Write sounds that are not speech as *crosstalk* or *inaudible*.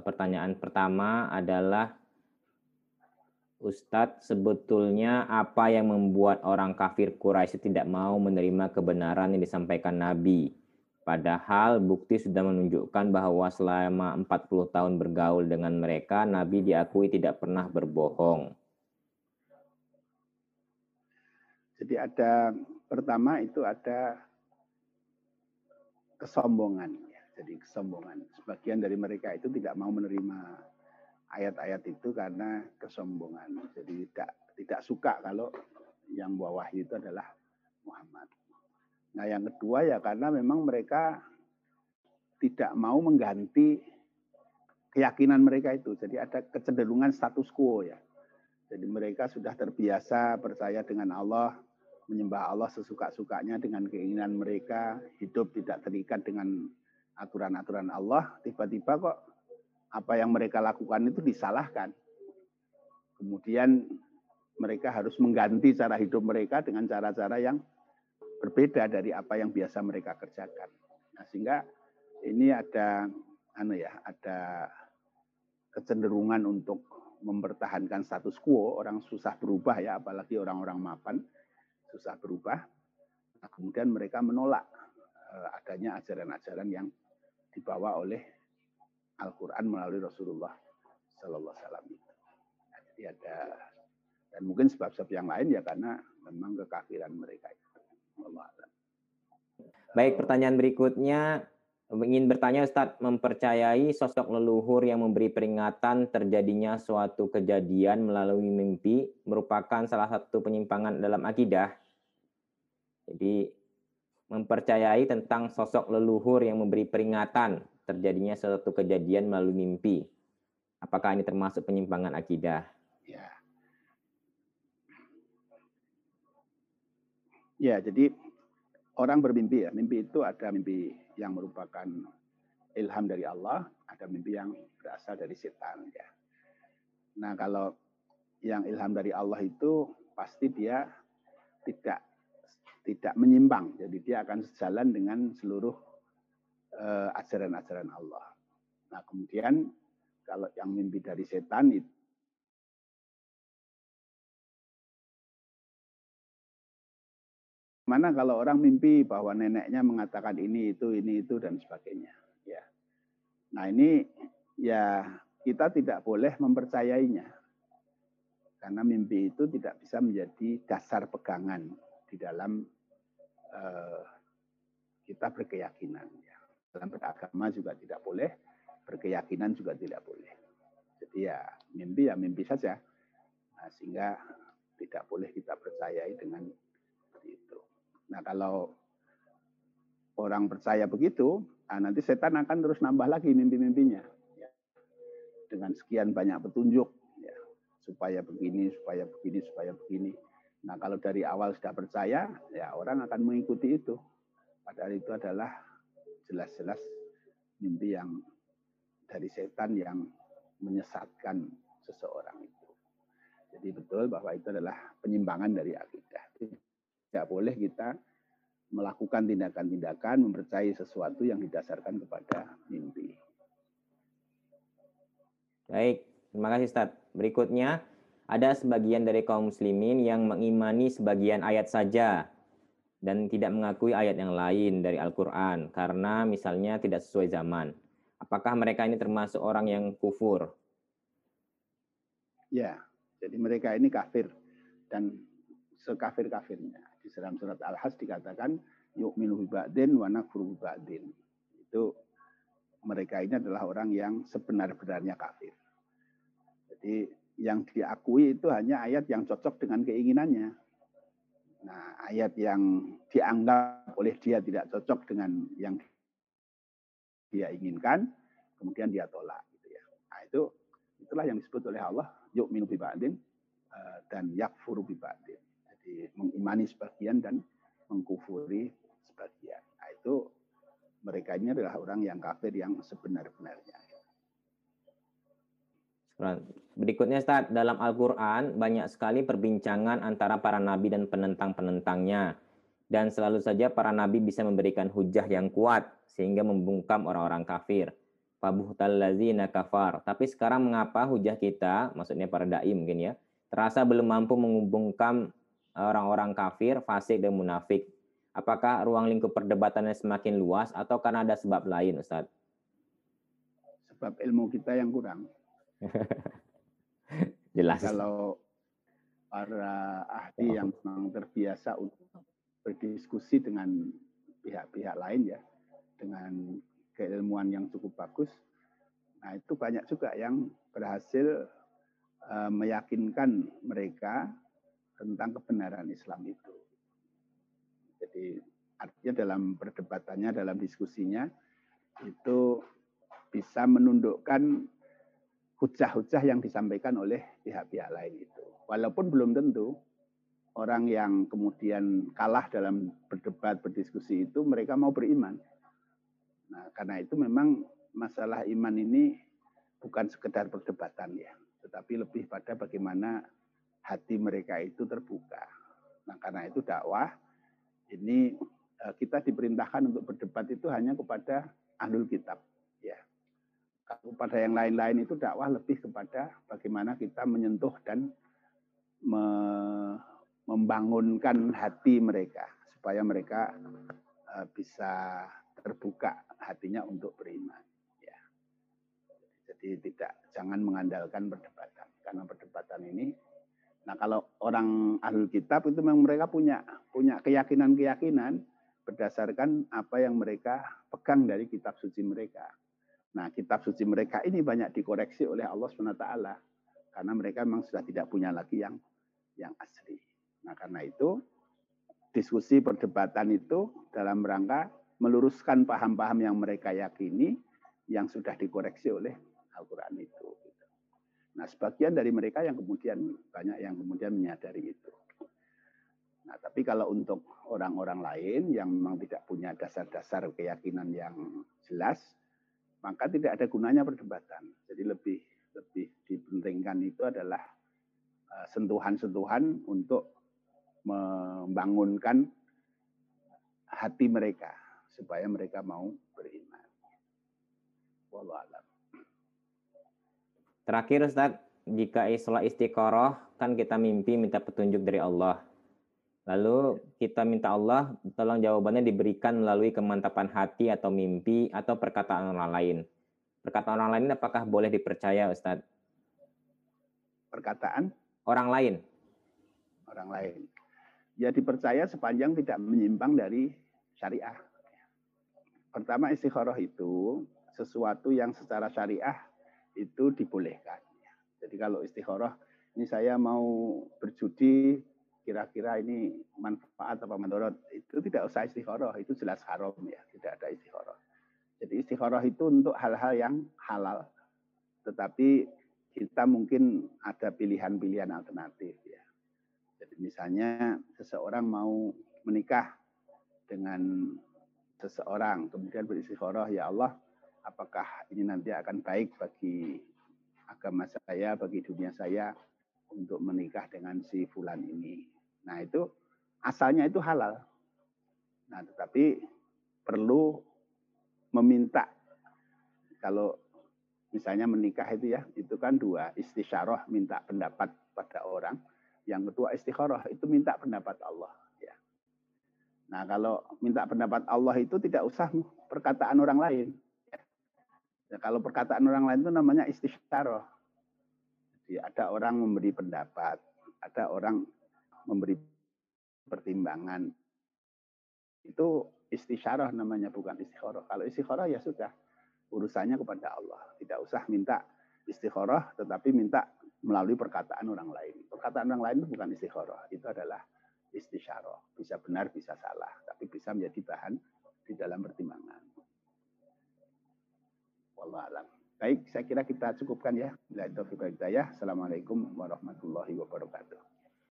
Pertanyaan pertama adalah Ustadz, sebetulnya apa yang membuat orang kafir Quraisy tidak mau menerima kebenaran yang disampaikan Nabi? Padahal bukti sudah menunjukkan bahwa selama 40 tahun bergaul dengan mereka, Nabi diakui tidak pernah berbohong. Jadi ada pertama itu ada kesombongan. Jadi kesombongan. Sebagian dari mereka itu tidak mau menerima ayat-ayat itu karena kesombongan. Jadi tidak tidak suka kalau yang bawah itu adalah Muhammad. Nah yang kedua ya karena memang mereka tidak mau mengganti keyakinan mereka itu. Jadi ada kecenderungan status quo ya. Jadi mereka sudah terbiasa percaya dengan Allah, menyembah Allah sesuka-sukanya dengan keinginan mereka, hidup tidak terikat dengan aturan-aturan Allah, tiba-tiba kok apa yang mereka lakukan itu disalahkan. Kemudian mereka harus mengganti cara hidup mereka dengan cara-cara yang berbeda dari apa yang biasa mereka kerjakan. Nah, sehingga ini ada anu ya, ada kecenderungan untuk mempertahankan status quo, orang susah berubah ya, apalagi orang-orang mapan susah berubah. Nah, kemudian mereka menolak uh, adanya ajaran-ajaran yang dibawa oleh Al-Quran melalui Rasulullah Sallallahu Alaihi jadi ada dan mungkin sebab-sebab yang lain ya karena memang kekafiran mereka itu. Baik, pertanyaan berikutnya ingin bertanya Ustadz, mempercayai sosok leluhur yang memberi peringatan terjadinya suatu kejadian melalui mimpi merupakan salah satu penyimpangan dalam akidah. Jadi mempercayai tentang sosok leluhur yang memberi peringatan terjadinya suatu kejadian melalui mimpi. Apakah ini termasuk penyimpangan akidah? Ya. Ya, jadi orang bermimpi ya. Mimpi itu ada mimpi yang merupakan ilham dari Allah, ada mimpi yang berasal dari setan ya. Nah, kalau yang ilham dari Allah itu pasti dia tidak tidak menyimpang. Jadi dia akan sejalan dengan seluruh uh, ajaran-ajaran Allah. Nah, kemudian kalau yang mimpi dari setan itu Mana kalau orang mimpi bahwa neneknya mengatakan ini itu ini itu dan sebagainya, ya. Nah, ini ya kita tidak boleh mempercayainya. Karena mimpi itu tidak bisa menjadi dasar pegangan di dalam uh, kita berkeyakinan. Ya. Dalam beragama juga tidak boleh, berkeyakinan juga tidak boleh. Jadi ya mimpi ya mimpi saja. Nah, sehingga tidak boleh kita percayai dengan itu. Nah kalau orang percaya begitu, nah nanti setan akan terus nambah lagi mimpi-mimpinya. Ya. Dengan sekian banyak petunjuk, ya. supaya begini, supaya begini, supaya begini. Nah kalau dari awal sudah percaya, ya orang akan mengikuti itu. Padahal itu adalah jelas-jelas mimpi yang dari setan yang menyesatkan seseorang itu. Jadi betul bahwa itu adalah penyimpangan dari akidah. Tidak boleh kita melakukan tindakan-tindakan mempercayai sesuatu yang didasarkan kepada mimpi. Baik, terima kasih Ustaz. Berikutnya, ada sebagian dari kaum muslimin yang mengimani sebagian ayat saja dan tidak mengakui ayat yang lain dari Al-Quran karena misalnya tidak sesuai zaman. Apakah mereka ini termasuk orang yang kufur? Ya, jadi mereka ini kafir dan sekafir-kafirnya. Di dalam surat Al-Has dikatakan yu'minu ba'din wa nakfuru ba'din. Itu mereka ini adalah orang yang sebenar-benarnya kafir. Jadi yang diakui itu hanya ayat yang cocok dengan keinginannya. Nah, ayat yang dianggap oleh dia tidak cocok dengan yang dia inginkan, kemudian dia tolak gitu ya. Nah, itu itulah yang disebut oleh Allah yu'minu bi ba'din eh, dan yakfuru bi ba'din jadi mengimani sebagian dan mengkufuri sebagian. Nah, itu mereka ini adalah orang yang kafir yang sebenar-benarnya. Berikutnya Ustaz, dalam Al-Quran banyak sekali perbincangan antara para nabi dan penentang-penentangnya. Dan selalu saja para nabi bisa memberikan hujah yang kuat sehingga membungkam orang-orang kafir. fabuhtal ladzina kafar. Tapi sekarang mengapa hujah kita, maksudnya para dai mungkin ya, terasa belum mampu menghubungkan orang-orang kafir, fasik dan munafik. Apakah ruang lingkup perdebatannya semakin luas atau karena ada sebab lain, Ustaz? Sebab ilmu kita yang kurang. *laughs* Jelas. Kalau para ahli yang memang terbiasa untuk berdiskusi dengan pihak-pihak lain ya, dengan keilmuan yang cukup bagus, nah itu banyak juga yang berhasil uh, meyakinkan mereka tentang kebenaran Islam itu. Jadi artinya dalam perdebatannya, dalam diskusinya itu bisa menundukkan hujah-hujah yang disampaikan oleh pihak-pihak lain itu. Walaupun belum tentu orang yang kemudian kalah dalam berdebat, berdiskusi itu mereka mau beriman. Nah, karena itu memang masalah iman ini bukan sekedar perdebatan ya, tetapi lebih pada bagaimana hati mereka itu terbuka. Nah, karena itu dakwah ini eh, kita diperintahkan untuk berdebat itu hanya kepada ahlul kitab. Kalau pada yang lain-lain itu dakwah lebih kepada bagaimana kita menyentuh dan me membangunkan hati mereka supaya mereka eh, bisa terbuka hatinya untuk beriman. Ya. Jadi tidak jangan mengandalkan perdebatan karena perdebatan ini Nah, kalau orang ahli kitab itu memang mereka punya punya keyakinan-keyakinan berdasarkan apa yang mereka pegang dari kitab suci mereka. Nah, kitab suci mereka ini banyak dikoreksi oleh Allah SWT karena mereka memang sudah tidak punya lagi yang yang asli. Nah, karena itu diskusi perdebatan itu dalam rangka meluruskan paham-paham yang mereka yakini yang sudah dikoreksi oleh Al-Quran itu. Nah, sebagian dari mereka yang kemudian banyak yang kemudian menyadari itu. Nah, tapi kalau untuk orang-orang lain yang memang tidak punya dasar-dasar keyakinan yang jelas, maka tidak ada gunanya perdebatan. Jadi lebih lebih dipentingkan itu adalah eh, sentuhan-sentuhan untuk membangunkan hati mereka supaya mereka mau beriman. Wallahualam. Terakhir Ustaz, jika sholat istiqoroh kan kita mimpi minta petunjuk dari Allah. Lalu kita minta Allah tolong jawabannya diberikan melalui kemantapan hati atau mimpi atau perkataan orang lain. Perkataan orang lain apakah boleh dipercaya Ustaz? Perkataan? Orang lain. Orang lain. Ya dipercaya sepanjang tidak menyimpang dari syariah. Pertama istikharah itu sesuatu yang secara syariah itu dibolehkan. Jadi kalau istikharah, ini saya mau berjudi, kira-kira ini manfaat apa menurut itu tidak usah istikharah, itu jelas haram ya, tidak ada istikharah. Jadi istikharah itu untuk hal-hal yang halal, tetapi kita mungkin ada pilihan-pilihan alternatif ya. Jadi misalnya seseorang mau menikah dengan seseorang, kemudian beristikharah, ya Allah, apakah ini nanti akan baik bagi agama saya, bagi dunia saya untuk menikah dengan si fulan ini. Nah, itu asalnya itu halal. Nah, tetapi perlu meminta kalau misalnya menikah itu ya, itu kan dua, istisyarah minta pendapat pada orang, yang kedua istikharah itu minta pendapat Allah ya. Nah, kalau minta pendapat Allah itu tidak usah perkataan orang lain. Ya, kalau perkataan orang lain itu namanya istisyarah. Jadi ada orang memberi pendapat, ada orang memberi pertimbangan. Itu istisyarah namanya, bukan istikharah. Kalau istikharah ya sudah, urusannya kepada Allah. Tidak usah minta istikharah, tetapi minta melalui perkataan orang lain. Perkataan orang lain itu bukan istikharah, itu adalah istisyarah. Bisa benar, bisa salah, tapi bisa menjadi bahan di dalam pertimbangan. Wallahualam. Baik, saya kira kita cukupkan ya. Bila itu Assalamualaikum warahmatullahi wabarakatuh.